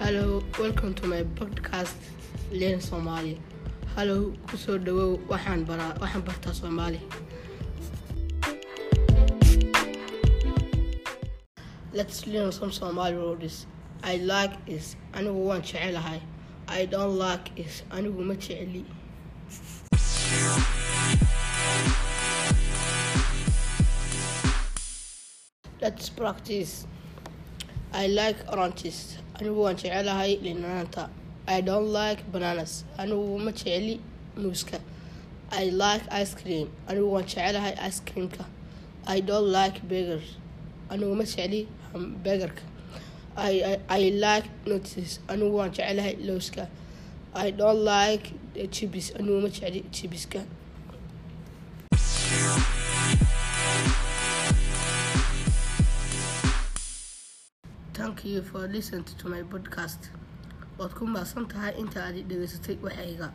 Hello, welcome to my podcast Learn Somali. Hello, ku soo dhawow waxaan bartaa Soomaali. Let's learn some Somali words. I like is anigu waan jecelahay. I don't like is anigu ma jeceli. Let's practice. I like oranges. Anigu waan jecelahay liinaanta. I don't like bananas. Anigu ma jeceli muuska. I like ice cream. Anigu waan jecelahay ice creamka. I don't like burgers. Anigu ma jeceli hamburgerka. I, like nuts. Anigu waan jecelahay lowska. I don't like chips. Anigu ma jeceli chipska. Thank you for listening to my podcast. Waad ku mahadsan tahay inta aad i dhegaysatay waxayga.